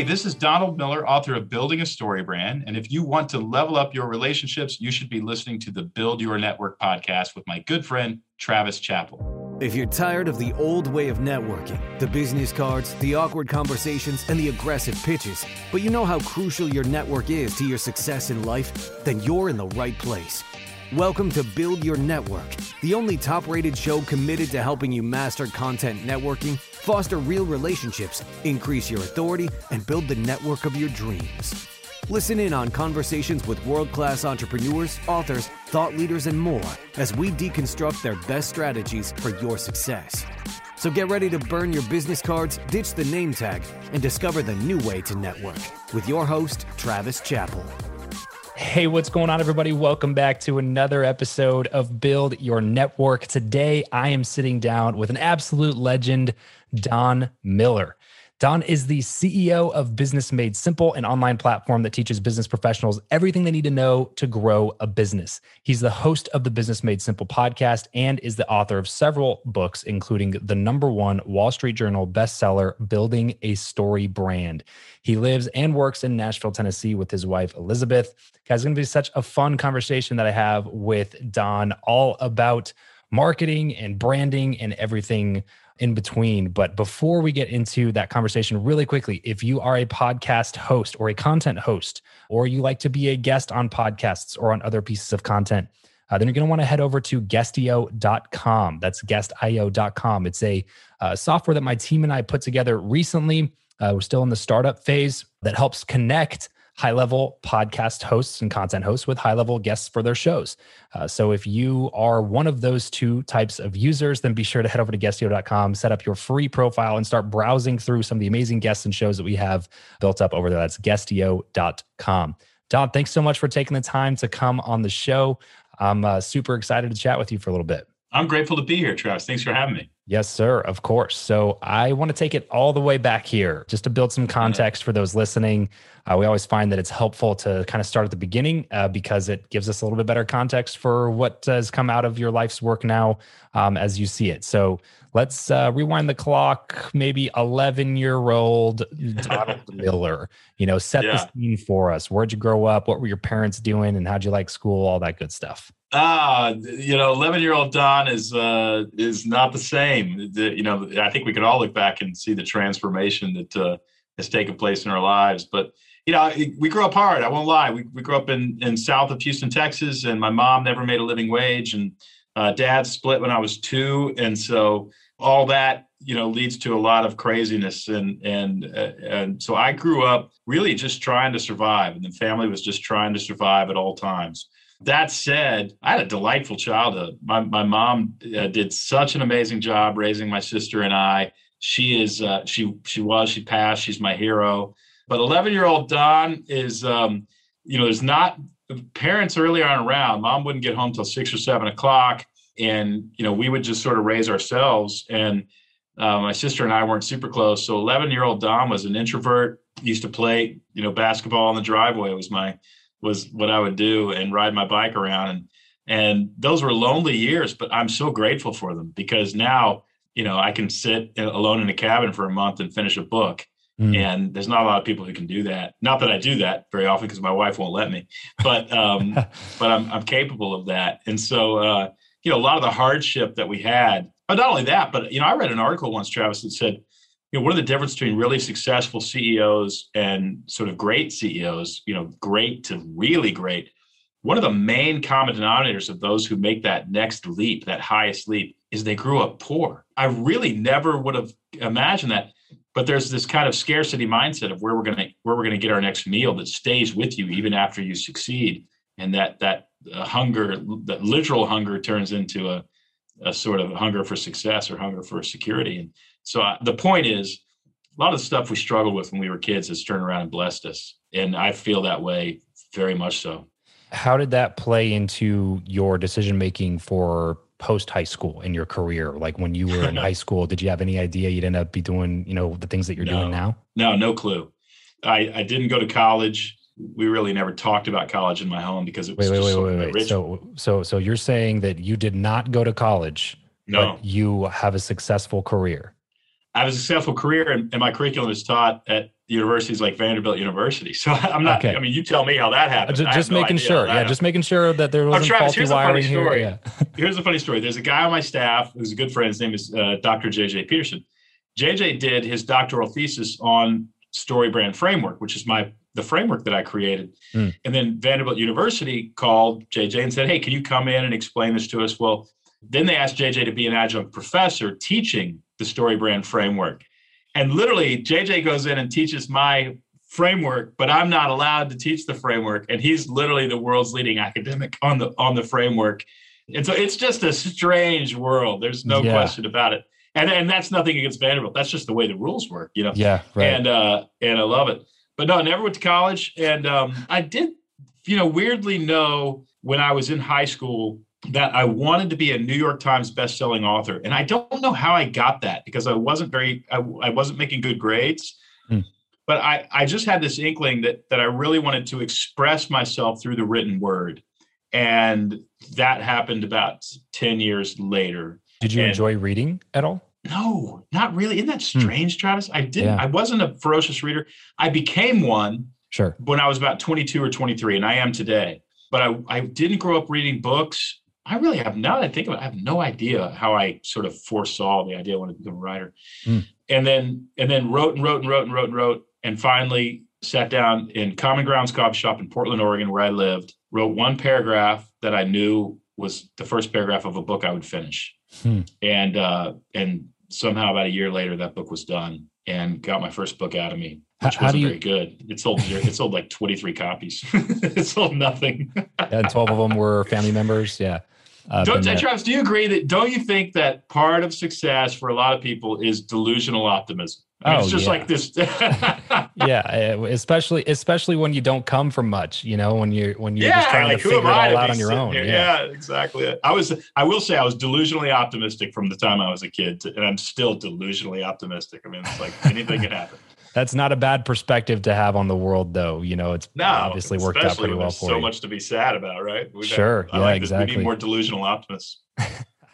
Hey, this is Donald Miller, author of Building a Story Brand. And if you want to level up your relationships, you should be listening to the Build Your Network podcast with my good friend, Travis Chappell. If you're tired of the old way of networking, the business cards, the awkward conversations, and the aggressive pitches, but you know how crucial your network is to your success in life, then you're in the right place. Welcome to Build Your Network, the only top rated show committed to helping you master content networking, foster real relationships, increase your authority, and build the network of your dreams. Listen in on conversations with world class entrepreneurs, authors, thought leaders, and more as we deconstruct their best strategies for your success. So get ready to burn your business cards, ditch the name tag, and discover the new way to network with your host, Travis Chappell. Hey, what's going on, everybody? Welcome back to another episode of Build Your Network. Today, I am sitting down with an absolute legend, Don Miller. Don is the CEO of Business Made Simple, an online platform that teaches business professionals everything they need to know to grow a business. He's the host of the Business Made Simple podcast and is the author of several books, including the number one Wall Street Journal bestseller, Building a Story Brand. He lives and works in Nashville, Tennessee with his wife, Elizabeth. Guys, it's going to be such a fun conversation that I have with Don all about marketing and branding and everything in between. But before we get into that conversation, really quickly, if you are a podcast host or a content host, or you like to be a guest on podcasts or on other pieces of content, uh, then you're going to want to head over to guestio.com. That's guestio.com. It's a uh, software that my team and I put together recently. Uh, we're still in the startup phase that helps connect high level podcast hosts and content hosts with high level guests for their shows. Uh, so if you are one of those two types of users, then be sure to head over to guestio.com, set up your free profile, and start browsing through some of the amazing guests and shows that we have built up over there. That's guestio.com. Don, thanks so much for taking the time to come on the show. I'm uh, super excited to chat with you for a little bit. I'm grateful to be here, Travis. Thanks for having me. Yes, sir. Of course. So I want to take it all the way back here just to build some context for those listening. Uh, we always find that it's helpful to kind of start at the beginning uh, because it gives us a little bit better context for what has come out of your life's work now um, as you see it. So let's uh, rewind the clock. Maybe 11 year old Donald Miller, you know, set yeah. the scene for us. Where'd you grow up? What were your parents doing? And how'd you like school? All that good stuff. Ah, you know, eleven-year-old Don is uh, is not the same. The, you know, I think we can all look back and see the transformation that uh, has taken place in our lives. But you know, we grew up hard. I won't lie. We we grew up in in south of Houston, Texas, and my mom never made a living wage, and uh, dad split when I was two, and so all that you know leads to a lot of craziness and and uh, and so i grew up really just trying to survive and the family was just trying to survive at all times that said i had a delightful childhood. My, my mom uh, did such an amazing job raising my sister and i. She is uh, she she was she passed she's my hero. But 11 year old don is um, you know there's not parents early on around mom wouldn't get home till six or seven o'clock. And you know we would just sort of raise ourselves. And uh, my sister and i weren't super close. So 11 year old don was an introvert used to play you know basketball in the driveway. It was my was what i would do and ride my bike around and and those were lonely years but i'm so grateful for them because now you know i can sit alone in a cabin for a month and finish a book Mm. And there's not a lot of people who can do that. Not that I do that very often because my wife won't let me, but um, but I'm I'm capable of that. And so uh, you know, a lot of the hardship that we had, but not only that, but you know, I read an article once, Travis, that said, you know, what are the difference between really successful CEOs and sort of great CEOs? You know, great to really great. One of the main common denominators of those who make that next leap, that highest leap, is they grew up poor. I really never would have imagined that but there's this kind of scarcity mindset of where we're to where we're to get our next meal that stays with you even after you succeed and that that uh, hunger that literal hunger turns into a, a sort of hunger for success or hunger for security and so uh, the point is a lot of the stuff we struggled with when we were kids has turned around and blessed us and i feel that way very much so how did that play into your decision making for post high school in your career? Like when you were in high school, did you have any idea you'd end up be doing, you know, the things that you're no, doing now? No, no clue. I, I didn't go to college. We really never talked about college in my home because it was wait, wait, wait, wait, wait, So, so, so you're saying that you did not go to college, no. but you have a successful career. I have a successful career, and, and my curriculum is taught at universities like Vanderbilt University. So I'm not. Okay. I mean, you tell me how that happened. Just, just making sure. Yeah, happened. just making sure that there wasn't oh, Travis, faulty wiring here. Yeah. here's a funny story. There's a guy on my staff who's a good friend. His name is uh, Dr. JJ Peterson. JJ did his doctoral thesis on story brand framework, which is my the framework that I created. Mm. And then Vanderbilt University called JJ and said, "Hey, can you come in and explain this to us?" Well, then they asked JJ to be an adjunct professor teaching the story brand framework. And literally, JJ goes in and teaches my framework, but I'm not allowed to teach the framework. And he's literally the world's leading academic on the on the framework. And so it's just a strange world. There's no yeah. question about it. And and that's nothing against Vanderbilt. That's just the way the rules work, you know. Yeah, right. And uh and I love it. But no, I never went to college. And um I did, you know, weirdly know when I was in high school that I wanted to be a New York Times best-selling author, and I don't know how I got that because I wasn't very, I, I wasn't making good grades, mm. but I, I just had this inkling that that I really wanted to express myself through the written word, and that happened about ten years later. Did you and enjoy reading at all? No, not really. Isn't that hmm. strange, mm. Travis? I didn't. Yeah. I wasn't a ferocious reader. I became one. Sure. When I was about 22 or 23, and I am today. But I, I didn't grow up reading books. I really have now that I think about it, I have no idea how I sort of foresaw the idea I wanted to become a writer. Mm. And then and then wrote and wrote and wrote and wrote and wrote and finally sat down in Common Grounds Coffee Shop in Portland, Oregon, where I lived, wrote one paragraph that I knew was the first paragraph of a book I would finish. Hmm. And uh, and somehow about a year later that book was done and got my first book out of me which How wasn't you, very good. It sold it sold like 23 copies. it sold nothing. and 12 of them were family members. Yeah. Uh, don't, Travis, do you agree that don't you think that part of success for a lot of people is delusional optimism? I mean, oh, it's just yeah. like this. yeah, especially especially when you don't come from much, you know, when you're when you're yeah, just trying like, to figure it all out on your own. Yeah. yeah. exactly. I was I will say I was delusionally optimistic from the time I was a kid, to, and I'm still delusionally optimistic. I mean, it's like anything can happen. That's not a bad perspective to have on the world, though. You know, it's no, obviously worked out pretty well for so you. So much to be sad about, right? We've sure. Had, yeah, like exactly. We need more delusional optimists.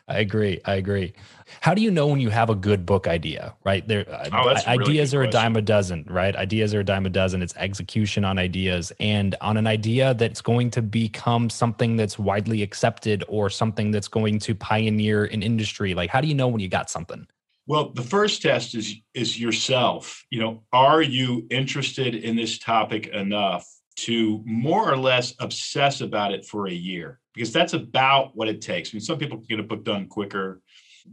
I agree. I agree. How do you know when you have a good book idea? Right there, uh, oh, ideas really are a dime a dozen. Right, ideas are a dime a dozen. It's execution on ideas, and on an idea that's going to become something that's widely accepted or something that's going to pioneer an industry. Like, how do you know when you got something? Well, the first test is is yourself. You know, are you interested in this topic enough to more or less obsess about it for a year? Because that's about what it takes. I mean, some people can get a book done quicker.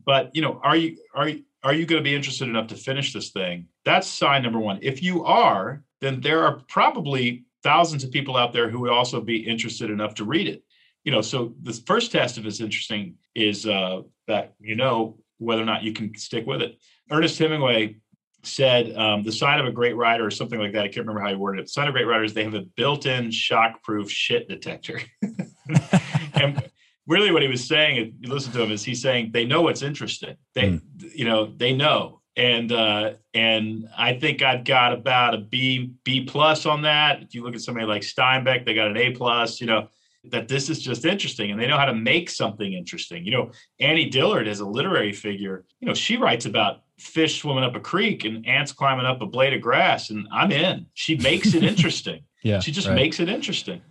but you know, are you are you are you going to be interested enough to finish this thing? That's sign number one. If you are, then there are probably thousands of people out there who would also be interested enough to read it. You know, so the first test if it's interesting is uh, that you know whether or not you can stick with it. Ernest Hemingway said um, the sign of a great writer or something like that. I can't remember how he worded it. The sign of great writers, they have a built-in shock-proof shit detector. and really what he was saying, if you listen to him, is he's saying they know what's interesting. They, mm. you know, they know. And uh, and I think I've got about a B B plus on that. If you look at somebody like Steinbeck, they got an A plus. You know, that this is just interesting and they know how to make something interesting. You know, Annie Dillard is a literary figure. You know, she writes about fish swimming up a creek and ants climbing up a blade of grass, and I'm in. She makes it interesting. yeah, she just right. makes it interesting.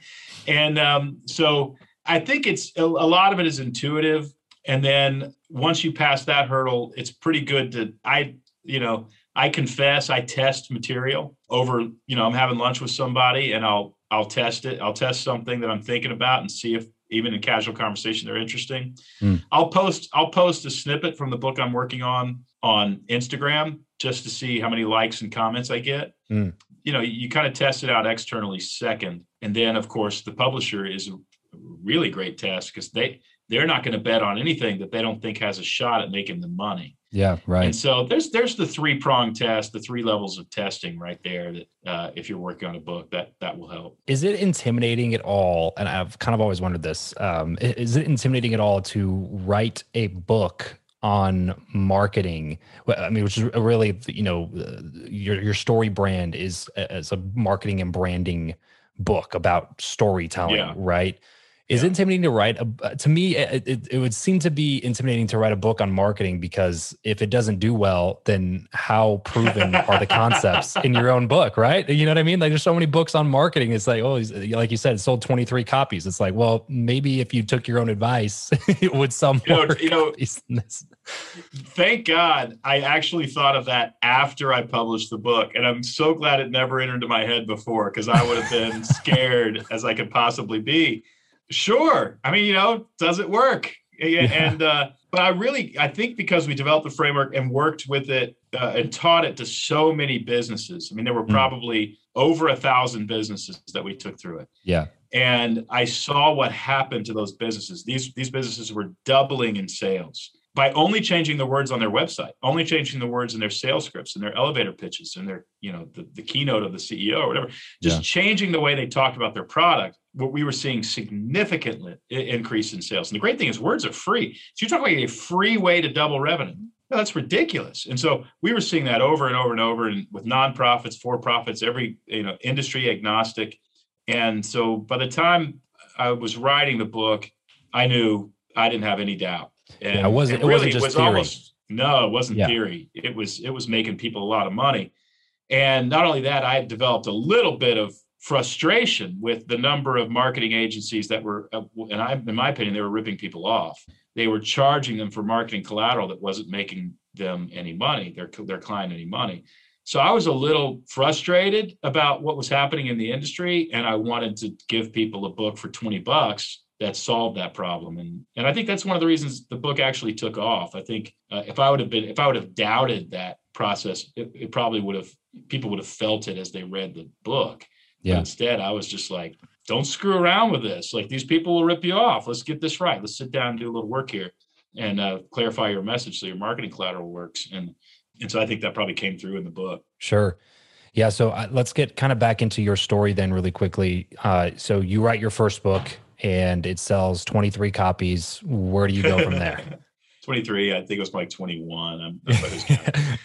And um, so I think it's a, a lot of it is intuitive. And then once you pass that hurdle, it's pretty good to I, you know, I confess I test material over, you know, I'm having lunch with somebody and I'll I'll test it. I'll test something that I'm thinking about and see if even in casual conversation they're interesting. Mm. I'll post I'll post a snippet from the book I'm working on on Instagram just to see how many likes and comments I get. Mm. You know, you kind of test it out externally second. And then of course the publisher is a really great test because they they're not going to bet on anything that they don't think has a shot at making the money. Yeah, right. And so there's there's the three prong test, the three levels of testing right there. That uh, if you're working on a book, that that will help. Is it intimidating at all? And I've kind of always wondered this. Um, is it intimidating at all to write a book on marketing? I mean, which is really you know uh, your your story brand is as a marketing and branding book about storytelling, yeah. right? Is yeah. intimidating to write? A, uh, to me, it, it, it, would seem to be intimidating to write a book on marketing because if it doesn't do well, then how proven are the concepts in your own book, right? You know what I mean? Like there's so many books on marketing. It's like, oh, like you said, it sold 23 copies. It's like, well, maybe if you took your own advice, it would sell more you know, you know Thank God I actually thought of that after I published the book. And I'm so glad it never entered into my head before because I would have been scared as I could possibly be Sure. I mean, you know, does it work? Yeah. And uh, but I really I think because we developed the framework and worked with it uh, and taught it to so many businesses. I mean, there were hmm. probably mm. over a thousand businesses that we took through it. Yeah. And I saw what happened to those businesses. These these businesses were doubling in sales by only changing the words on their website, only changing the words in their sales scripts and their elevator pitches and their, you know, the, the keynote of the CEO or whatever, just yeah. changing the way they talked about their product, what we were seeing significant increase in sales. And the great thing is words are free. So you're talking about a free way to double revenue. No, that's ridiculous. And so we were seeing that over and over and over and with nonprofits, for profits, every, you know, industry agnostic. And so by the time I was writing the book, I knew I didn't have any doubt and yeah, it wasn't. It really, wasn't just was theory. Almost, no, it wasn't yeah. theory. It was it was making people a lot of money, and not only that, I had developed a little bit of frustration with the number of marketing agencies that were, uh, and I, in my opinion, they were ripping people off. They were charging them for marketing collateral that wasn't making them any money, their their client any money. So I was a little frustrated about what was happening in the industry, and I wanted to give people a book for twenty bucks that solved that problem. And and I think that's one of the reasons the book actually took off. I think uh, if I would have been if I would have doubted that process, it, it, probably would have people would have felt it as they read the book. Yeah. But instead, I was just like, don't screw around with this. Like these people will rip you off. Let's get this right. Let's sit down and do a little work here and uh, clarify your message so your marketing collateral works. And and so I think that probably came through in the book. Sure. Yeah. So uh, let's get kind of back into your story then, really quickly. Uh, so you write your first book and it sells 23 copies. Where do you go from there? 23. I think it was like 21. I'm,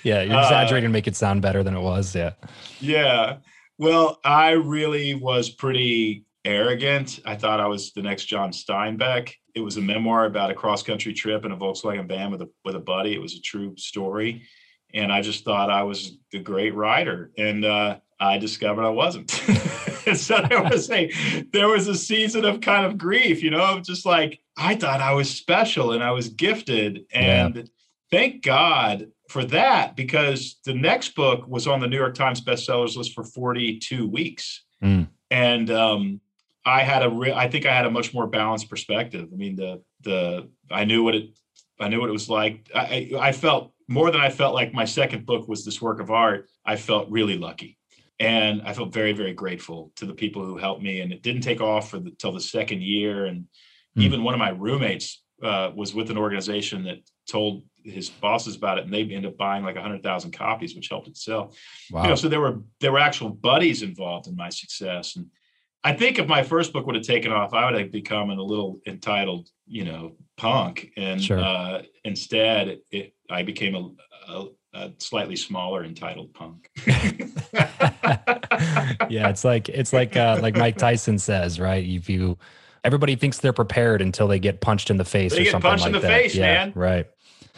yeah, you're exaggerating uh, to make it sound better than it was. Yeah. Yeah. Well, I really was pretty arrogant. I thought I was the next John Steinbeck. It was a memoir about a cross country trip in a Volkswagen van with a with a buddy. It was a true story, and I just thought I was the great writer. And uh, I discovered I wasn't. so there was a there was a season of kind of grief, you know, just like I thought I was special and I was gifted. And yeah. thank God for that, because the next book was on the New York Times bestsellers list for 42 weeks. Mm. And um, I had a re- I think I had a much more balanced perspective. I mean, the the I knew what it I knew what it was like. I, I felt more than I felt like my second book was this work of art. I felt really lucky. And I felt very, very grateful to the people who helped me. And it didn't take off for the, till the second year. And mm. even one of my roommates uh, was with an organization that told his bosses about it, and they ended up buying like a hundred thousand copies, which helped it sell. Wow. You know, so there were there were actual buddies involved in my success, and I think if my first book would have taken off, I would have become a little entitled, you know, punk, and sure. uh, instead, it, it, I became a, a, a, slightly smaller entitled punk. yeah, it's like it's like uh, like Mike Tyson says, right? If you everybody thinks they're prepared until they get punched in the face they or something punched like in the that. face, yeah, man. Right.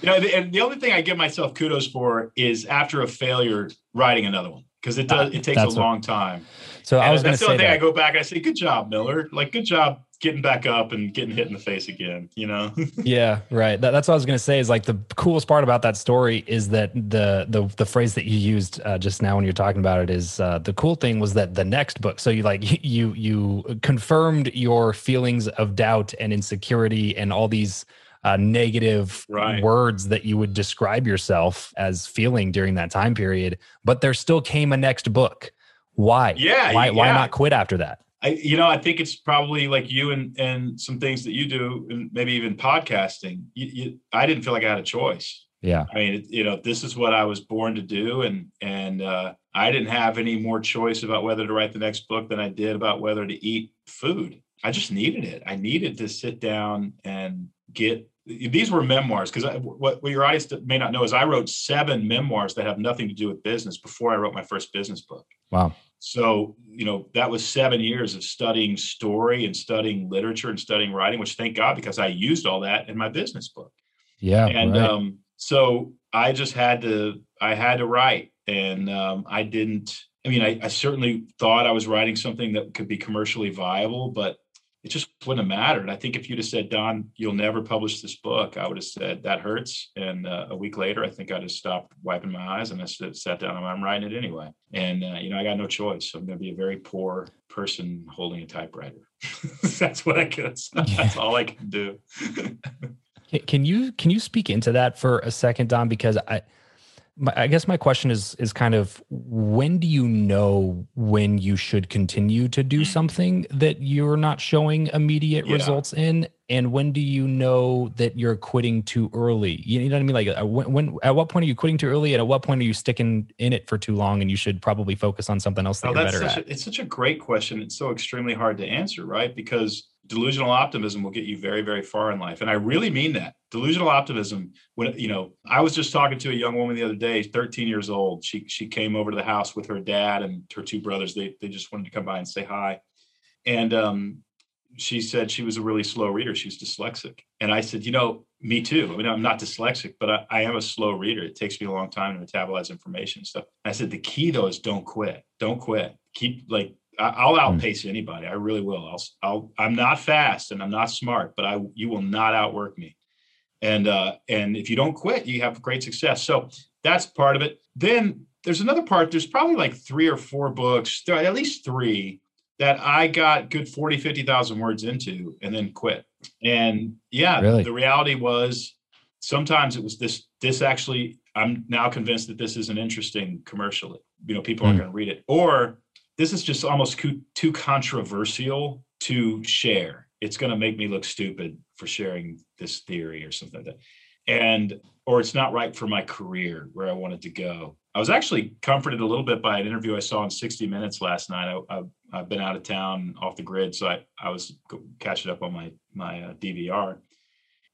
You know, and the only thing I give myself kudos for is after a failure, writing another one because it does. It takes a long what, time. So and I was going to say thing I go back. I say, "Good job, Miller. Like, good job getting back up and getting hit in the face again." You know? yeah, right. That, that's what I was going to say. Is like the coolest part about that story is that the the the phrase that you used uh, just now when you're talking about it is uh, the cool thing was that the next book. So you like you you confirmed your feelings of doubt and insecurity and all these uh, negative right. words that you would describe yourself as feeling during that time period. But there still came a next book. Why? Yeah. Why? Yeah. Why not quit after that? I, you know, I think it's probably like you and and some things that you do, and maybe even podcasting. You, you, I didn't feel like I had a choice. Yeah. I mean, you know, this is what I was born to do, and and uh, I didn't have any more choice about whether to write the next book than I did about whether to eat food. I just needed it. I needed to sit down and get these were memoirs because what, what your audience may not know is I wrote seven memoirs that have nothing to do with business before I wrote my first business book. Wow. So, you know, that was seven years of studying story and studying literature and studying writing, which thank God because I used all that in my business book. Yeah. And right. um, so I just had to, I had to write. And um, I didn't, I mean, I, I certainly thought I was writing something that could be commercially viable, but it just wouldn't have mattered. I think if you'd have said, Don, you'll never publish this book, I would have said, that hurts. And uh, a week later, I think I just stopped wiping my eyes and I sat down and I'm writing it anyway. And, uh, you know, I got no choice. I'm going to be a very poor person holding a typewriter. that's what I can, that's all I can do. can you, can you speak into that for a second, Don? Because I, I guess my question is is kind of when do you know when you should continue to do mm. something that you're not showing immediate yeah. results in, and when do you know that you're quitting too early? You know what I mean? Like uh, when, when at what point are you quitting too early, and at what point are you sticking in it for too long, and you should probably focus on something else that oh, you're better at? A, it's such a great question. It's so extremely hard to answer, right? Because delusional optimism will get you very very far in life. And i really mean that. Delusional optimism when you know i was just talking to a young woman the other day 13 years old. She she came over to the house with her dad and her two brothers. They they just wanted to come by and say hi. And um, she said she was a really slow reader. She was dyslexic. And i said you know me too. I mean i'm not dyslexic but i, I am a slow reader. It takes me a long time to metabolize information and stuff. I said the key though is don't quit. Don't quit. Keep like I'll hmm. outpace anybody. I really will. I'll, I'll, I'm not fast and I'm not smart, but I, you will not outwork me. And, uh, and if you don't quit, you have great success. So that's part of it. Then there's another part. There's probably like three or four books, at least three that I got good 40, 50,000 words into and then quit. And yeah, really? the reality was sometimes it was this, this actually, I'm now convinced that this isn't interesting commercially. You know, people aren't mm. going to read it. Or this is just almost too controversial to share. It's going to make me look stupid for sharing this theory or something like that. And, or it's not right for my career where I wanted to go. I was actually comforted a little bit by an interview I saw in 60 Minutes last night. I, have been out of town off the grid, so I, I was catching up on my, my uh, DVR.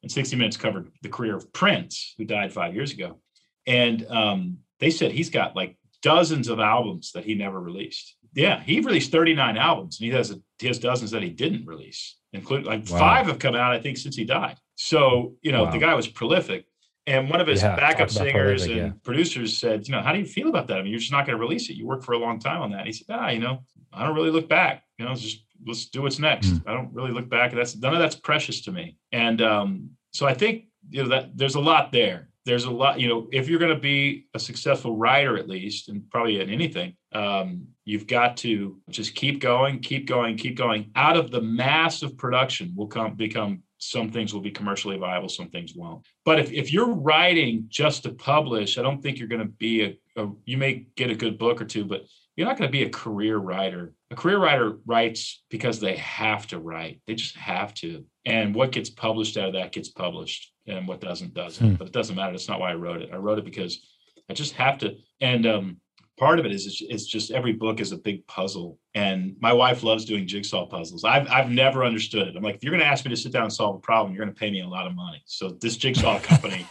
And 60 Minutes covered the career of Prince, who died five years ago. And um, they said he's got like dozens of albums that he never released yeah, he released 39 albums, and he has a, he has dozens that he didn't release, including like wow. five have come out, I think, since he died. So you know, wow. the guy was prolific. And one of his yeah, backup singers prolific, and yeah. producers said, you know, how do you feel about that? I mean, you're just not going to release it. You worked for a long time on that. And he said, ah, you know, I don't really look back. You know, just let's do what's next. Mm. I don't really look back. That's none of that's precious to me. And um, so I think you know that there's a lot there there's a lot you know if you're going to be a successful writer at least and probably in anything um, you've got to just keep going keep going keep going out of the mass of production will come become some things will be commercially viable, some things won't. But if, if you're writing just to publish, I don't think you're going to be a, a, you may get a good book or two, but you're not going to be a career writer. A career writer writes because they have to write. They just have to. And what gets published out of that gets published, and what doesn't doesn't. Hmm. But it doesn't matter. That's not why I wrote it. I wrote it because I just have to. And um, part of it is it's just every book is a big puzzle and my wife loves doing jigsaw puzzles i've, I've never understood it i'm like if you're going to ask me to sit down and solve a problem you're going to pay me a lot of money so this jigsaw company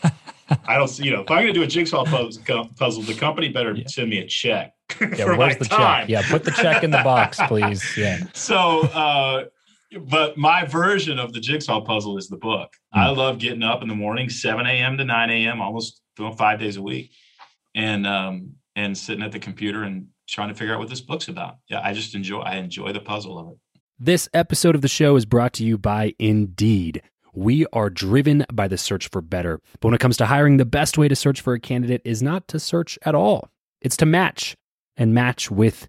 i don't see you know if i'm going to do a jigsaw puzzle the company better yeah. send me a check yeah where's the time. check yeah put the check in the box please yeah so uh but my version of the jigsaw puzzle is the book. Mm. I love getting up in the morning, 7 a.m. to 9 a.m., almost five days a week. And um, and sitting at the computer and trying to figure out what this book's about. Yeah, I just enjoy I enjoy the puzzle of it. This episode of the show is brought to you by Indeed. We are driven by the search for better. But when it comes to hiring, the best way to search for a candidate is not to search at all. It's to match and match with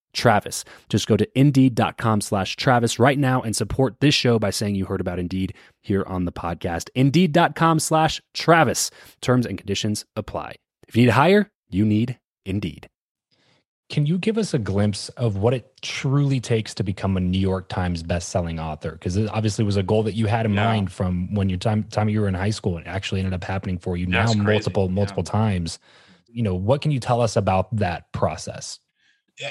Travis. Just go to indeed.com slash Travis right now and support this show by saying you heard about Indeed here on the podcast. Indeed.com slash Travis. Terms and conditions apply. If you need to hire, you need Indeed. Can you give us a glimpse of what it truly takes to become a New York Times best-selling author? Because it obviously was a goal that you had in yeah. mind from when your time time you were in high school. It actually ended up happening for you That's now crazy. multiple multiple yeah. times. You know, what can you tell us about that process?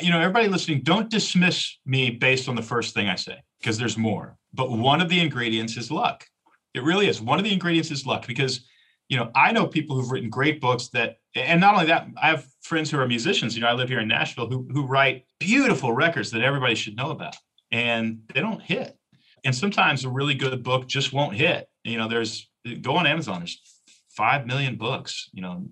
You know, everybody listening, don't dismiss me based on the first thing I say because there's more. But one of the ingredients is luck. It really is. One of the ingredients is luck because you know, I know people who've written great books that, and not only that, I have friends who are musicians. You know, I live here in Nashville who who write beautiful records that everybody should know about, and they don't hit. And sometimes a really good book just won't hit. You know, there's go on Amazon. There's five million books. You know,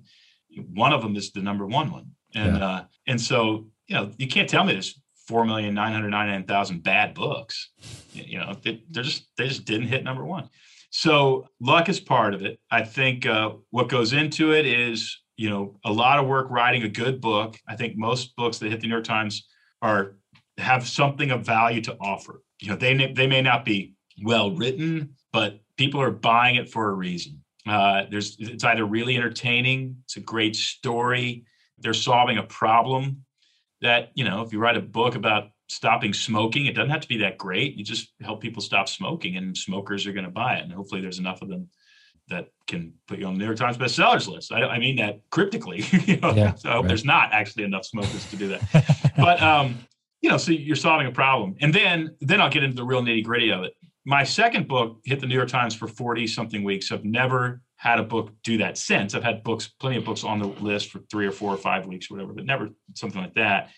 one of them is the number one one, and yeah. uh, and so you know, you can't tell me there's four million nine hundred ninety nine thousand bad books. You know, they, they're just they just didn't hit number one. So luck is part of it. I think uh, what goes into it is, you know, a lot of work writing a good book. I think most books that hit the New York Times are have something of value to offer. You know, they they may not be well written, but people are buying it for a reason. Uh, there's it's either really entertaining, it's a great story, they're solving a problem that you know if you write a book about stopping smoking. It doesn't have to be that great. You just help people stop smoking, and smokers are going to buy it. And hopefully, there's enough of them that can put you on the New York Times bestsellers list. I, I mean that cryptically. you know? yeah, so I hope right. there's not actually enough smokers to do that. but um, you know, so you're solving a problem, and then then I'll get into the real nitty gritty of it. My second book hit the New York Times for 40 something weeks. I've never had a book do that since. I've had books, plenty of books on the list for three or four or five weeks, or whatever, but never something like that.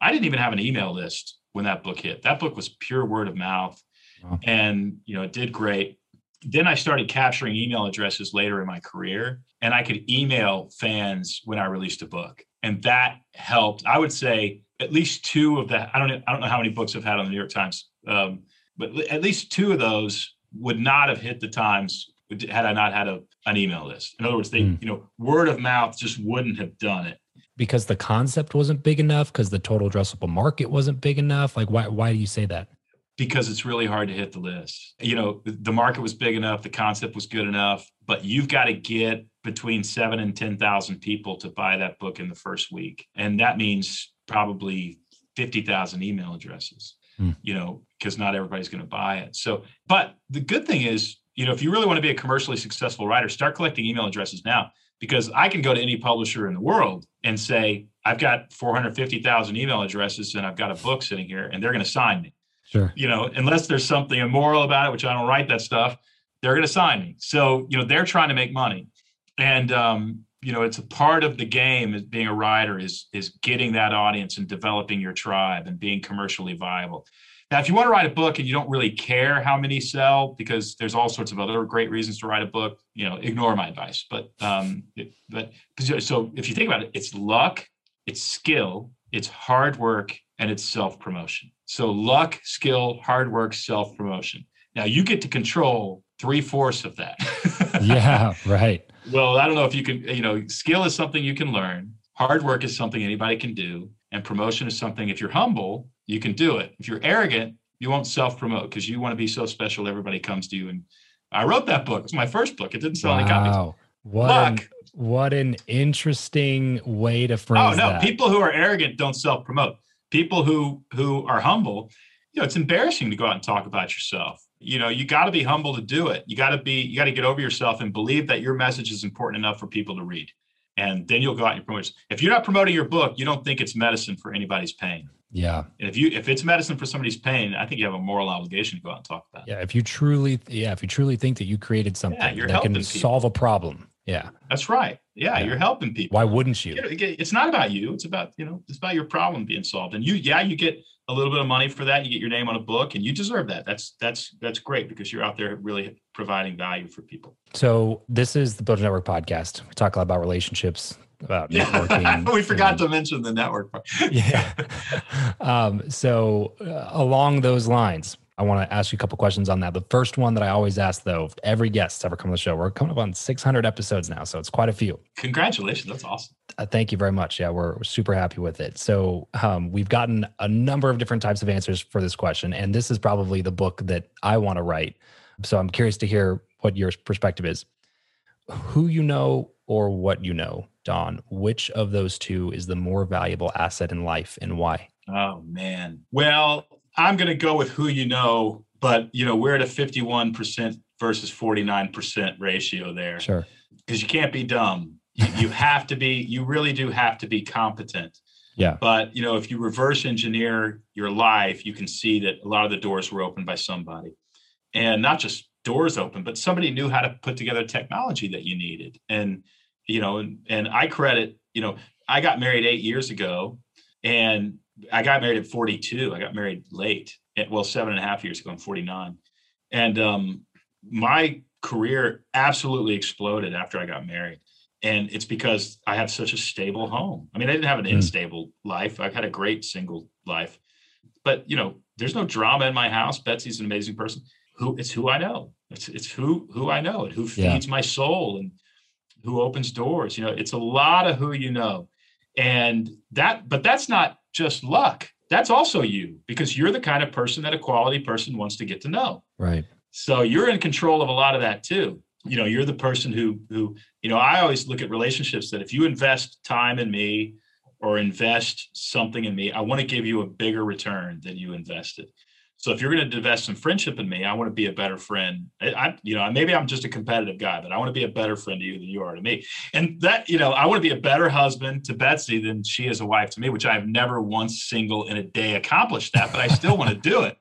I didn't even have an email list when that book hit. That book was pure word of mouth, wow. and you know it did great. then I started capturing email addresses later in my career, and I could email fans when I released a book, and that helped. I would say at least two of the I don't know, I don't know how many books I've had on the New York Times, um, but at least two of those would not have hit the Times had I not had a, an email list. In other words, they mm. you know word of mouth just wouldn't have done it because the concept wasn't big enough because the total addressable market wasn't big enough. Like why why do you say that? because it's really hard to hit the list. You know, the market was big enough, the concept was good enough, but you've got to get between seven and 10,000 people to buy that book in the first week. And that means probably 50,000 email addresses, mm. you know, because not everybody's going to buy it. So, but the good thing is, you know, if you really want to be a commercially successful writer, start collecting email addresses now because I can go to any publisher in the world and say, I've got 450,000 email addresses and I've got a book sitting here and they're going to sign me. Sure. You know, unless there's something immoral about it, which I don't write that stuff, they're going to sign me. So, you know, they're trying to make money. And, um, you know, it's a part of the game as being a writer is is getting that audience and developing your tribe and being commercially viable. Now, if you want to write a book and you don't really care how many sell, because there's all sorts of other great reasons to write a book, you know, ignore my advice. But um, it, but so if you think about it, it's luck, it's skill, it's hard work, and it's self promotion. So luck, skill, hard work, self promotion. Now you get to control three fourths of that. yeah, right. Well, I don't know if you can, you know, skill is something you can learn. Hard work is something anybody can do. And promotion is something, if you're humble, you can do it. If you're arrogant, you won't self promote because you want to be so special. Everybody comes to you. And I wrote that book. It's my first book. It didn't sell wow. any copies. What Luck. An, what an interesting way to phrase Oh, no. That. People who are arrogant don't self promote people who who are humble you know it's embarrassing to go out and talk about yourself you know you got to be humble to do it you got to be you got to get over yourself and believe that your message is important enough for people to read and then you'll go out and promote if you're not promoting your book you don't think it's medicine for anybody's pain yeah and if you if it's medicine for somebody's pain i think you have a moral obligation to go out and talk about it yeah if you truly yeah if you truly think that you created something yeah, that can people. solve a problem yeah. That's right. Yeah, yeah, you're helping people. Why wouldn't you? It's not about you. It's about, you know, it's about your problem being solved. And you, yeah, you get a little bit of money for that. You get your name on a book and you deserve that. That's, that's, that's great because you're out there really providing value for people. So this is the Build Network podcast. We talk a lot about relationships, about networking. we forgot and, to mention the network part. yeah. Um, so uh, along those lines, I want to ask you a couple questions on that. The first one that I always ask, though, every guest ever come on the show, we're coming up on 600 episodes now, so it's quite a few. Congratulations, that's awesome. Uh, thank you very much. Yeah, we're, we're super happy with it. So um, we've gotten a number of different types of answers for this question, and this is probably the book that I want to write. So I'm curious to hear what your perspective is. Who you know or what you know, Don? Which of those two is the more valuable asset in life, and why? Oh man. Well, I'm going to go with who you know, but you know we're at a 51% versus 49% ratio there. Sure. Because you can't be dumb. You, you have to be. You really do have to be competent. Yeah. But you know, if you reverse engineer your life, you can see that a lot of the doors were opened by somebody, and not just doors open, but somebody knew how to put together technology that you needed. And you know, and, and I credit. You know, I got married eight years ago, and I got married at 42. I got married late, at, well, seven and a half years ago. I'm 49, and um, my career absolutely exploded after I got married. And it's because I have such a stable home. I mean, I didn't have an mm. unstable life. I've had a great single life, but you know, there's no drama in my house. Betsy's an amazing person. Who it's who I know. It's it's who who I know and who feeds yeah. my soul and who opens doors. You know, it's a lot of who you know, and that. But that's not just luck. That's also you because you're the kind of person that a quality person wants to get to know. Right. So you're in control of a lot of that too. You know, you're the person who who, you know, I always look at relationships that if you invest time in me or invest something in me, I want to give you a bigger return than you invested. So if you're going to invest some friendship in me, I want to be a better friend. I, I, you know, maybe I'm just a competitive guy, but I want to be a better friend to you than you are to me. And that, you know, I want to be a better husband to Betsy than she is a wife to me, which I've never once single in a day accomplished that, but I still want to do it.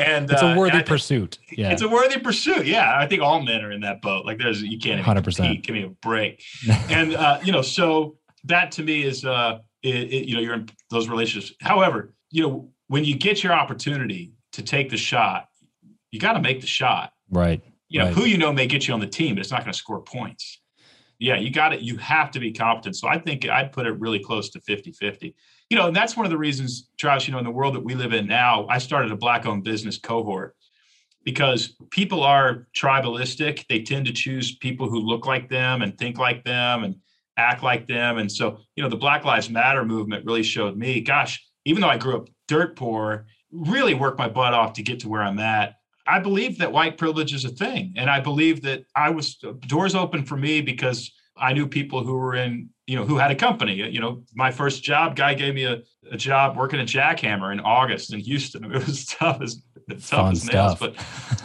And it's a worthy uh, pursuit. Yeah, it's a worthy pursuit. Yeah, I think all men are in that boat. Like there's, you can't even 100%. compete. Give me a break. and uh, you know, so that to me is, uh, it, it, you know, you're in those relationships. However, you know, when you get your opportunity to take the shot, you got to make the shot. Right. You know, right. who you know may get you on the team, but it's not going to score points. Yeah, you got it. You have to be competent. So I think I'd put it really close to 50 50. You know, and that's one of the reasons, Travis, you know, in the world that we live in now, I started a black owned business cohort because people are tribalistic. They tend to choose people who look like them and think like them and act like them. And so, you know, the Black Lives Matter movement really showed me, gosh, even though I grew up dirt poor, really worked my butt off to get to where I'm at. I believe that white privilege is a thing. And I believe that I was uh, doors open for me because I knew people who were in, you know, who had a company. Uh, you know, my first job, guy gave me a, a job working at Jackhammer in August in Houston. It was tough as tough Fun as nails, but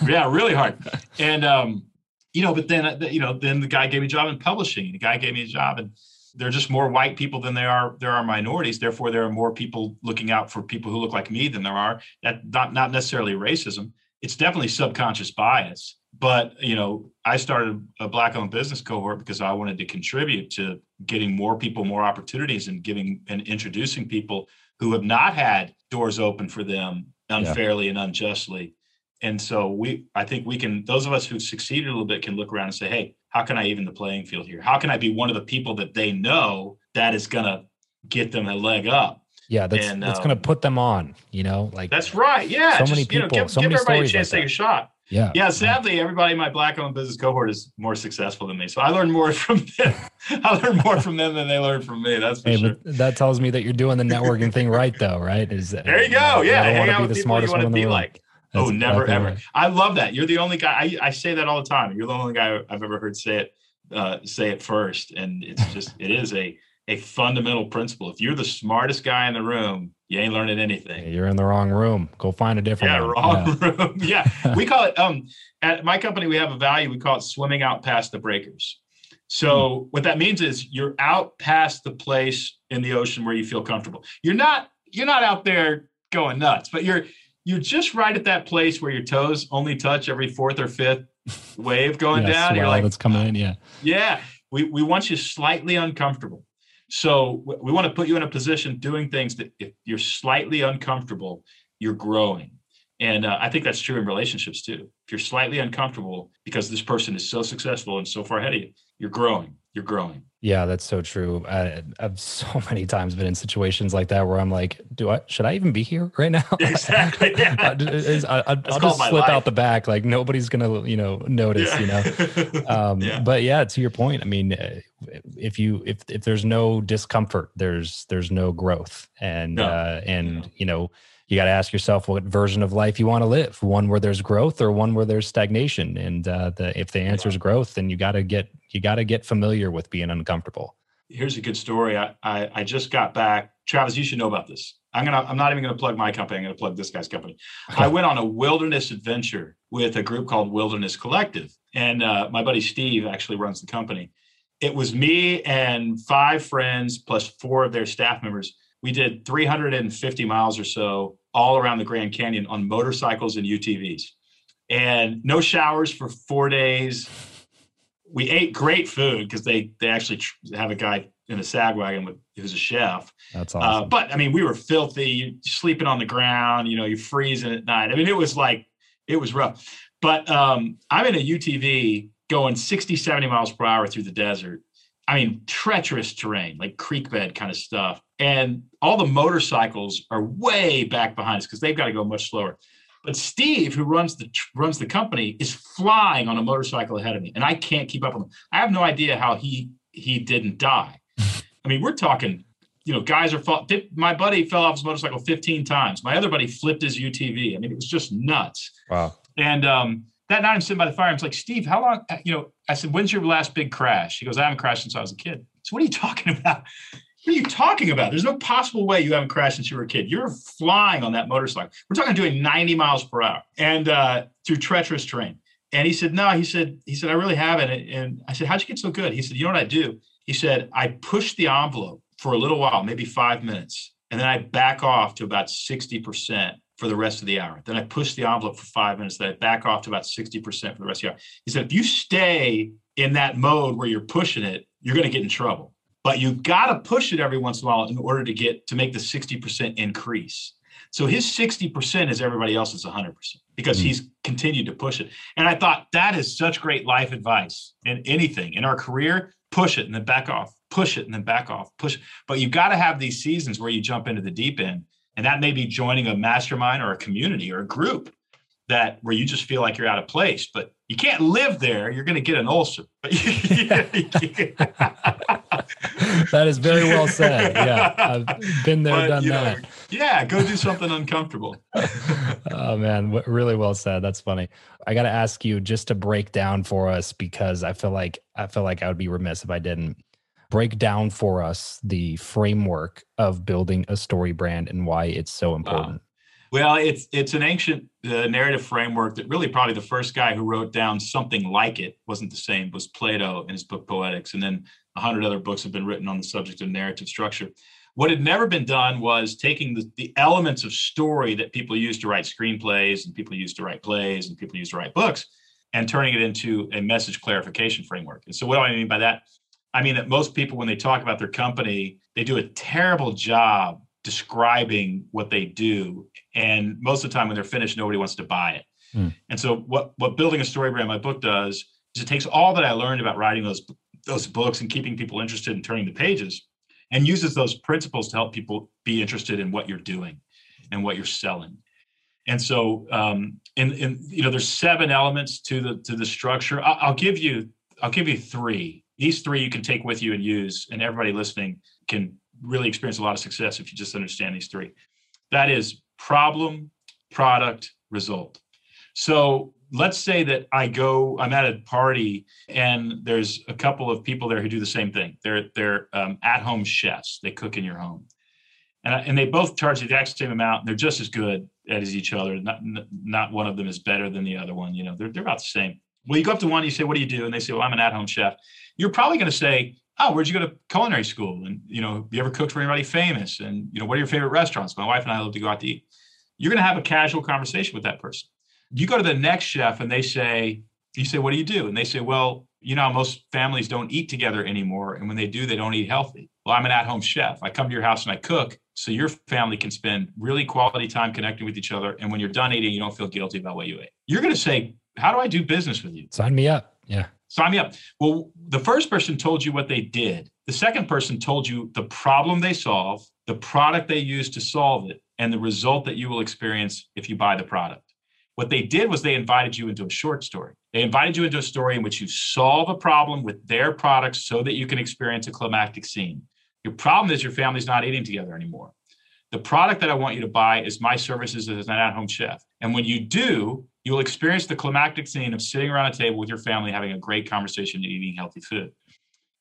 yeah, really hard. And um, you know, but then uh, you know, then the guy gave me a job in publishing. The guy gave me a job and there are just more white people than there are there are minorities. Therefore, there are more people looking out for people who look like me than there are. That not not necessarily racism. It's definitely subconscious bias. But you know, I started a black-owned business cohort because I wanted to contribute to getting more people more opportunities and giving and introducing people who have not had doors open for them unfairly yeah. and unjustly. And so we, I think we can. Those of us who've succeeded a little bit can look around and say, "Hey, how can I even the playing field here? How can I be one of the people that they know that is going to get them a leg up? Yeah, that's and, that's um, going to put them on. You know, like that's right. Yeah, so just, many people, you know, give, so give many everybody a chance to take a shot. Yeah. Yeah. Sadly, everybody in my black owned business cohort is more successful than me. So I learned more from them. I learned more from them than they learned from me. That's for hey, sure. that tells me that you're doing the networking thing right, though, right? Is there you go. Yeah. Hang out with people you want to be like. That's oh, never ever. Right. I love that. You're the only guy. I, I say that all the time. You're the only guy I've ever heard say it uh, say it first, and it's just it is a a fundamental principle. If you're the smartest guy in the room, you ain't learning anything. You're in the wrong room. Go find a different. Yeah, one. wrong yeah. room. yeah, we call it. Um, at my company, we have a value. We call it swimming out past the breakers. So hmm. what that means is you're out past the place in the ocean where you feel comfortable. You're not. You're not out there going nuts, but you're you're just right at that place where your toes only touch every fourth or fifth wave going down. You're like, that's coming in. Yeah. Yeah. We, we want you slightly uncomfortable. So we want to put you in a position doing things that if you're slightly uncomfortable, you're growing. And uh, I think that's true in relationships too. If you're slightly uncomfortable because this person is so successful and so far ahead of you, you're growing. You're growing. Yeah, that's so true. I, have so many times been in situations like that where I'm like, "Do I should I even be here right now?" Exactly. Yeah. I, will just slip life. out the back, like nobody's gonna, you know, notice. Yeah. You know. Um, yeah. But yeah, to your point, I mean, uh, if you if if there's no discomfort, there's there's no growth, and no. uh, and no. you know you got to ask yourself what version of life you want to live one where there's growth or one where there's stagnation. And uh, the, if the answer is growth then you got to get you got to get familiar with being uncomfortable. Here's a good story. I, I, I just got back. Travis you should know about this. I'm gonna i'm not even gonna plug my company. I'm gonna plug this guy's company. I went on a wilderness adventure with a group called wilderness collective. And uh, my buddy steve actually runs the company. It was me and five friends plus four of their staff members. We did 350 miles or so all around the Grand Canyon on motorcycles and UTVs. And no showers for four days. We ate great food because they they actually have a guy in a sag wagon with who's a chef. That's uh, awesome. Uh, but I mean, we were filthy, sleeping on the ground. You know, you're freezing at night. I mean, it was like it was rough. But um, I'm in a UTV going 60, 70 miles per hour through the desert. I mean, treacherous terrain, like creek bed kind of stuff and all the motorcycles are way back behind us because they've got to go much slower. But Steve, who runs the runs the company, is flying on a motorcycle ahead of me, and I can't keep up with him. I have no idea how he he didn't die. I mean, we're talking, you know, guys are fall. My buddy fell off his motorcycle 15 times. My other buddy flipped his UTV. I mean, it was just nuts. Wow. And um, that night, I'm sitting by the fire. I'm like, Steve, how long? You know, I said, when's your last big crash? He goes, I haven't crashed since I was a kid. So what are you talking about? What are you talking about? There's no possible way you haven't crashed since you were a kid. You're flying on that motorcycle. We're talking doing 90 miles per hour and uh, through treacherous terrain. And he said, no, he said, he said, I really haven't. And I said, how'd you get so good? He said, you know what I do? He said, I push the envelope for a little while, maybe five minutes, and then I back off to about 60% for the rest of the hour. Then I push the envelope for five minutes, then I back off to about 60% for the rest of the hour. He said, if you stay in that mode where you're pushing it, you're going to get in trouble but you've got to push it every once in a while in order to get to make the 60% increase So his 60% is everybody else's 100% because mm-hmm. he's continued to push it. And I thought that is such great life advice in anything in our career. Push it and then back off, push it and then back off, push. But you've got to have these seasons where you jump into the deep end. And that may be joining a mastermind or a community or a group that where you just feel like you're out of place, but you can't live there. You're going to get an ulcer. that is very well said. Yeah, I've been there, but, done that. Know, yeah, go do something uncomfortable. oh man, really well said. That's funny. I got to ask you just to break down for us because I feel like I feel like I would be remiss if I didn't break down for us the framework of building a story brand and why it's so important. Well, it's it's an ancient uh, narrative framework that really probably the first guy who wrote down something like it wasn't the same was Plato in his book Poetics, and then a hundred other books have been written on the subject of narrative structure. What had never been done was taking the, the elements of story that people use to write screenplays and people use to write plays and people use to write books and turning it into a message clarification framework. And so, what do I mean by that? I mean that most people, when they talk about their company, they do a terrible job describing what they do. And most of the time when they're finished, nobody wants to buy it. Mm. And so what what building a story brand, my book does is it takes all that I learned about writing those those books and keeping people interested in turning the pages and uses those principles to help people be interested in what you're doing and what you're selling. And so, um, and, and you know, there's seven elements to the to the structure. I'll, I'll give you I'll give you three. These three you can take with you and use, and everybody listening can really experience a lot of success if you just understand these three. That is problem, product, result. So let's say that I go, I'm at a party and there's a couple of people there who do the same thing. They're they're um, at home chefs. They cook in your home, and and they both charge the exact same amount. They're just as good as each other. Not not one of them is better than the other one. You know, they're they're about the same. Well, you go up to one, you say, "What do you do?" And they say, "Well, I'm an at home chef." You're probably going to say, oh, where'd you go to culinary school? And, you know, you ever cooked for anybody famous? And, you know, what are your favorite restaurants? My wife and I love to go out to eat. You're going to have a casual conversation with that person. You go to the next chef and they say, you say, what do you do? And they say, well, you know, most families don't eat together anymore. And when they do, they don't eat healthy. Well, I'm an at home chef. I come to your house and I cook so your family can spend really quality time connecting with each other. And when you're done eating, you don't feel guilty about what you ate. You're going to say, how do I do business with you? Sign me up. Yeah sign me up. Well, the first person told you what they did. The second person told you the problem they solve, the product they use to solve it, and the result that you will experience if you buy the product. What they did was they invited you into a short story. They invited you into a story in which you solve a problem with their products so that you can experience a climactic scene. Your problem is your family's not eating together anymore. The product that I want you to buy is my services as an at home chef. And when you do, you will experience the climactic scene of sitting around a table with your family, having a great conversation and eating healthy food.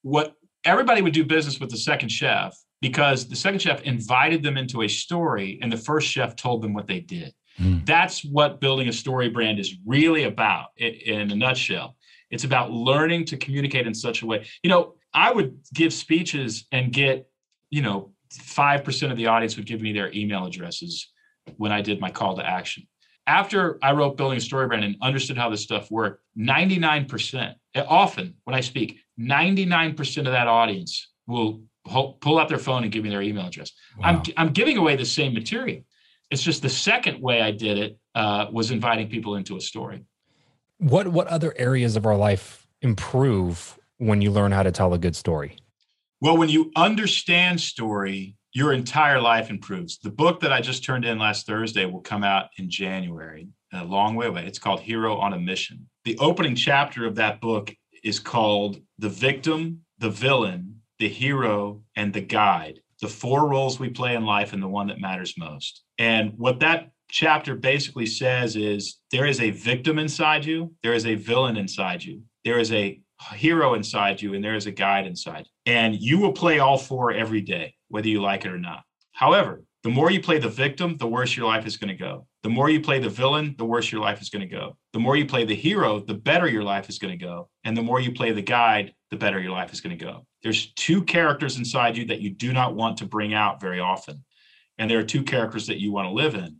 What everybody would do business with the second chef because the second chef invited them into a story and the first chef told them what they did. Mm. That's what building a story brand is really about in a nutshell. It's about learning to communicate in such a way. You know, I would give speeches and get, you know, 5% of the audience would give me their email addresses when I did my call to action after I wrote Building a Story Brand and understood how this stuff worked, 99%, often when I speak, 99% of that audience will pull out their phone and give me their email address. Wow. I'm, I'm giving away the same material. It's just the second way I did it uh, was inviting people into a story. What what other areas of our life improve when you learn how to tell a good story? Well, when you understand story, your entire life improves. The book that I just turned in last Thursday will come out in January, a long way away. It's called Hero on a Mission. The opening chapter of that book is called The Victim, the Villain, the Hero, and the Guide. The four roles we play in life and the one that matters most. And what that chapter basically says is there is a victim inside you, there is a villain inside you, there is a hero inside you, and there is a guide inside. And you will play all four every day whether you like it or not. However, the more you play the victim, the worse your life is going to go. The more you play the villain, the worse your life is going to go. The more you play the hero, the better your life is going to go. And the more you play the guide, the better your life is going to go. There's two characters inside you that you do not want to bring out very often. And there are two characters that you want to live in.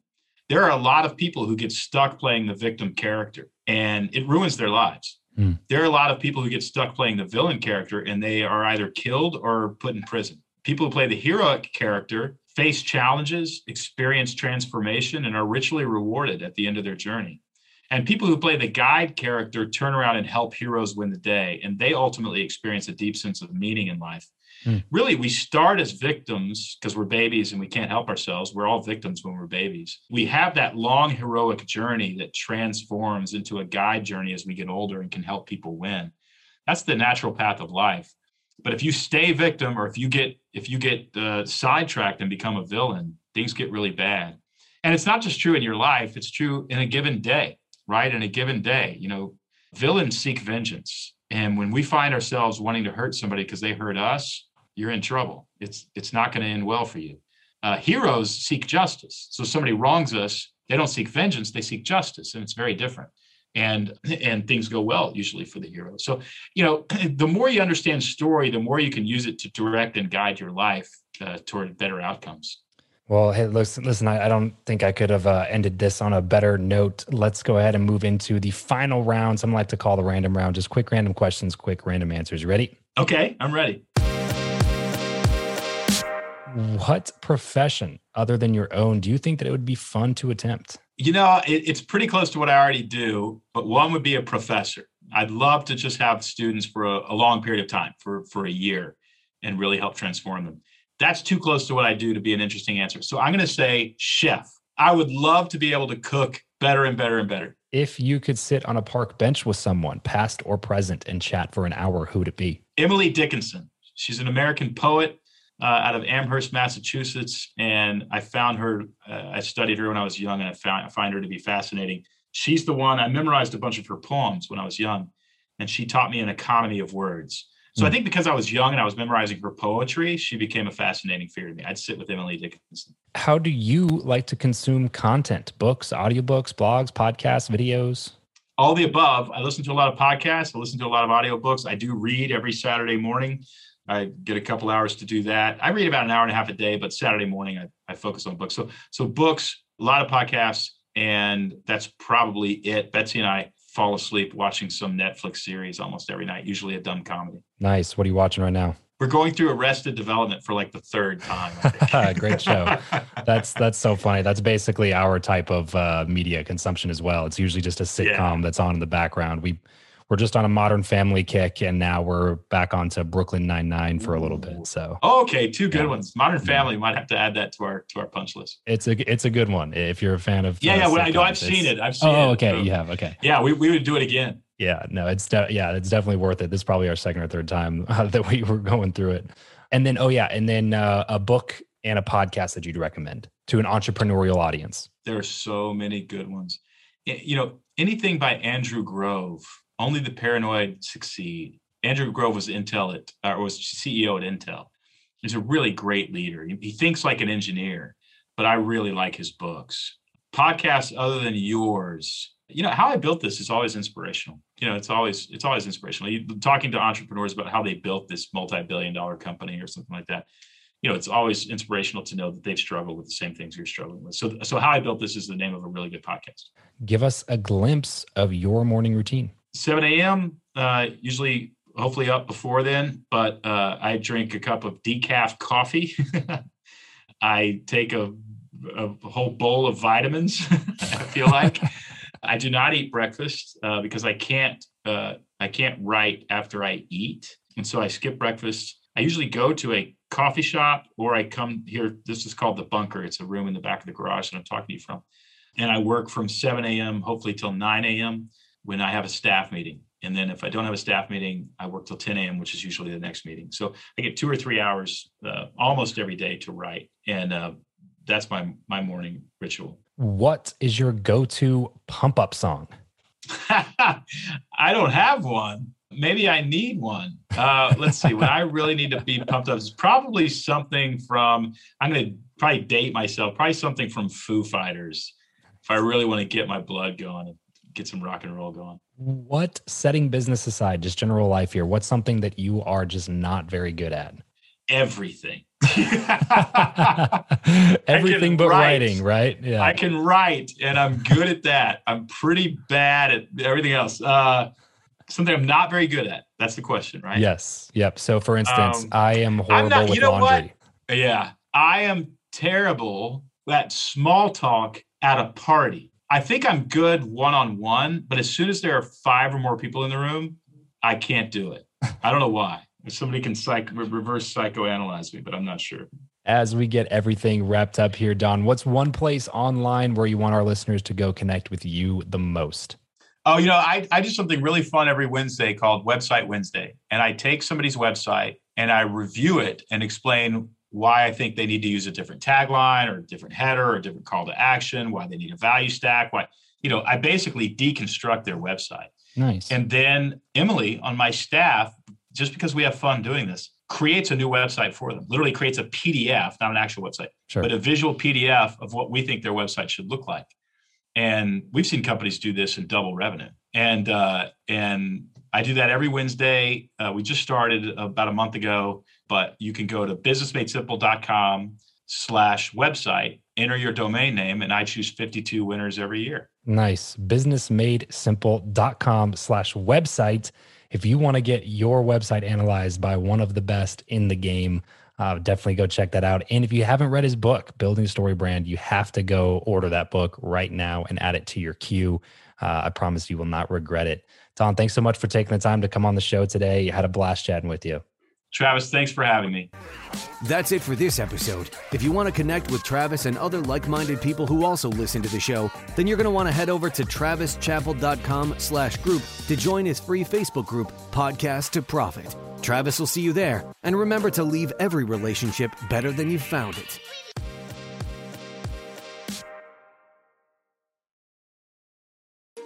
There are a lot of people who get stuck playing the victim character and it ruins their lives. Mm. There are a lot of people who get stuck playing the villain character and they are either killed or put in prison people who play the heroic character face challenges, experience transformation, and are richly rewarded at the end of their journey. And people who play the guide character turn around and help heroes win the day, and they ultimately experience a deep sense of meaning in life. Mm. Really, we start as victims because we're babies and we can't help ourselves. We're all victims when we're babies. We have that long heroic journey that transforms into a guide journey as we get older and can help people win. That's the natural path of life. But if you stay victim or if you get if you get uh, sidetracked and become a villain, things get really bad. And it's not just true in your life; it's true in a given day, right? In a given day, you know, villains seek vengeance, and when we find ourselves wanting to hurt somebody because they hurt us, you're in trouble. It's it's not going to end well for you. Uh, heroes seek justice. So somebody wrongs us, they don't seek vengeance; they seek justice, and it's very different. And and things go well usually for the hero. So you know, the more you understand story, the more you can use it to direct and guide your life uh, toward better outcomes. Well, hey, listen, listen I, I don't think I could have uh, ended this on a better note. Let's go ahead and move into the final round. Some like to call the random round, just quick random questions, quick random answers. You ready? Okay, I'm ready. What profession other than your own do you think that it would be fun to attempt? You know, it, it's pretty close to what I already do, but one would be a professor. I'd love to just have students for a, a long period of time, for, for a year, and really help transform them. That's too close to what I do to be an interesting answer. So I'm going to say chef. I would love to be able to cook better and better and better. If you could sit on a park bench with someone, past or present, and chat for an hour, who would it be? Emily Dickinson. She's an American poet uh, out of Amherst, Massachusetts, and I found her. Uh, I studied her when I was young, and I found I find her to be fascinating. She's the one I memorized a bunch of her poems when I was young, and she taught me an economy of words. So mm. I hmm. think because I was young and I was memorizing her poetry, she became a fascinating figure to me. I'd sit with Emily Dickinson. How do you like to consume content? Books, audiobooks, blogs, podcasts, videos? All the above. I listen to a lot of podcasts. I listen to a lot of audiobooks. I do read every Saturday morning. I get a couple hours to do that. I read about an hour and a half a day, but Saturday morning I, I focus on books. So so books, a lot of podcasts, and that's probably it. Betsy and I fall asleep watching some Netflix series almost every night, usually a dumb comedy. Nice. What are you watching right now? We're going through Arrested Development for like the third time. Great show. That's that's so funny. That's basically our type of uh, media consumption as well. It's usually just a sitcom yeah. that's on in the background. We we're just on a Modern Family kick, and now we're back onto Brooklyn Nine Nine for a little bit. So okay, two good yeah. ones. Modern Family might have to add that to our to our punch list. It's a it's a good one if you're a fan of. Yeah, uh, yeah. Well, I know I've seen it. I've seen oh, it. okay, so, you have. Okay. Yeah, we, we would do it again. Yeah, no, it's de- yeah, it's definitely worth it. This is probably our second or third time uh, that we were going through it. And then, oh yeah, and then uh, a book and a podcast that you'd recommend to an entrepreneurial audience. There are so many good ones. You know, anything by Andrew Grove only the paranoid succeed. Andrew Grove was Intel at, or was CEO at Intel. He's a really great leader. He, thinks like an engineer, but I really like his books. Podcasts other than yours, you know, how I built this is always inspirational. You know, it's always it's always inspirational. You, talking to entrepreneurs about how they built this multi-billion dollar company or something like that. You know, it's always inspirational to know that they've struggled with the same things you're struggling with. So, so how I built this is the name of a really good podcast. Give us a glimpse of your morning routine. 7 a.m. Uh, usually, hopefully up before then, but uh, I drink a cup of decaf coffee. I take a, a, whole bowl of vitamins. I feel like I do not eat breakfast uh, because I can't. Uh, I can't write after I eat, and so I skip breakfast. I usually go to a coffee shop or I come here. This is called the bunker. It's a room in the back of the garage that I'm talking to you from. And I work from 7 a.m. hopefully till 9 a.m when I have a staff meeting. And then if I don't have a staff meeting, I work till 10 a.m., which is usually the next meeting. So I get two or three hours uh, almost every day to write. And uh, that's my, my morning ritual. What is your go to pump up song? I don't have one. Maybe I need one. Uh, let's see. When I really need to be pumped up, is probably something from, I'm going to probably date myself, probably something from Foo Fighters if I really want to get my blood going get some rock and roll going. What setting business aside, just general life here, what's something that you are just not very good at? Everything. Everything but write. writing, right? Yeah. I can write and I'm good at that. I'm pretty bad at everything else. Uh, something I'm not very good at. That's the question, right? Yes. Yep. So for instance, um, I am horrible not, with laundry. What? Yeah. I am terrible at small talk at a party. I think I'm good one on one, but as soon as there are five or more people in the room, I can't do it. I don't know why. If Somebody can psych, reverse psychoanalyze me, but I'm not sure. As we get everything wrapped up here, Don, what's one place online where you want our listeners to go connect with you the most? Oh, you know, I, I do something really fun every Wednesday called Website Wednesday. And I take somebody's website and I review it and explain why I think they need to use a different tagline or a different header or a different call to action, why they need a value stack, why, you know, I basically deconstruct their website. Nice. And then Emily on my staff, just because we have fun doing this, creates a new website for them. Literally creates a PDF, not an actual website, sure. but a visual PDF of what we think their website should look like. And we've seen companies do this and double revenue. And uh, and I do that every Wednesday. Uh, we just started about a month ago, but you can go to businessmadesimple.com slash website, enter your domain name, and I choose 52 winners every year. Nice. Businessmadesimple.com slash website. If you want to get your website analyzed by one of the best in the game, uh, definitely go check that out. And if you haven't read his book, Building Story Brand, you have to go order that book right now and add it to your queue. Uh, I promise you will not regret it. Don, thanks so much for taking the time to come on the show today. You had a blast chatting with you. Travis, thanks for having me. That's it for this episode. If you want to connect with Travis and other like-minded people who also listen to the show, then you're going to want to head over to travischappell.com slash group to join his free Facebook group, Podcast to Profit. Travis will see you there. And remember to leave every relationship better than you found it.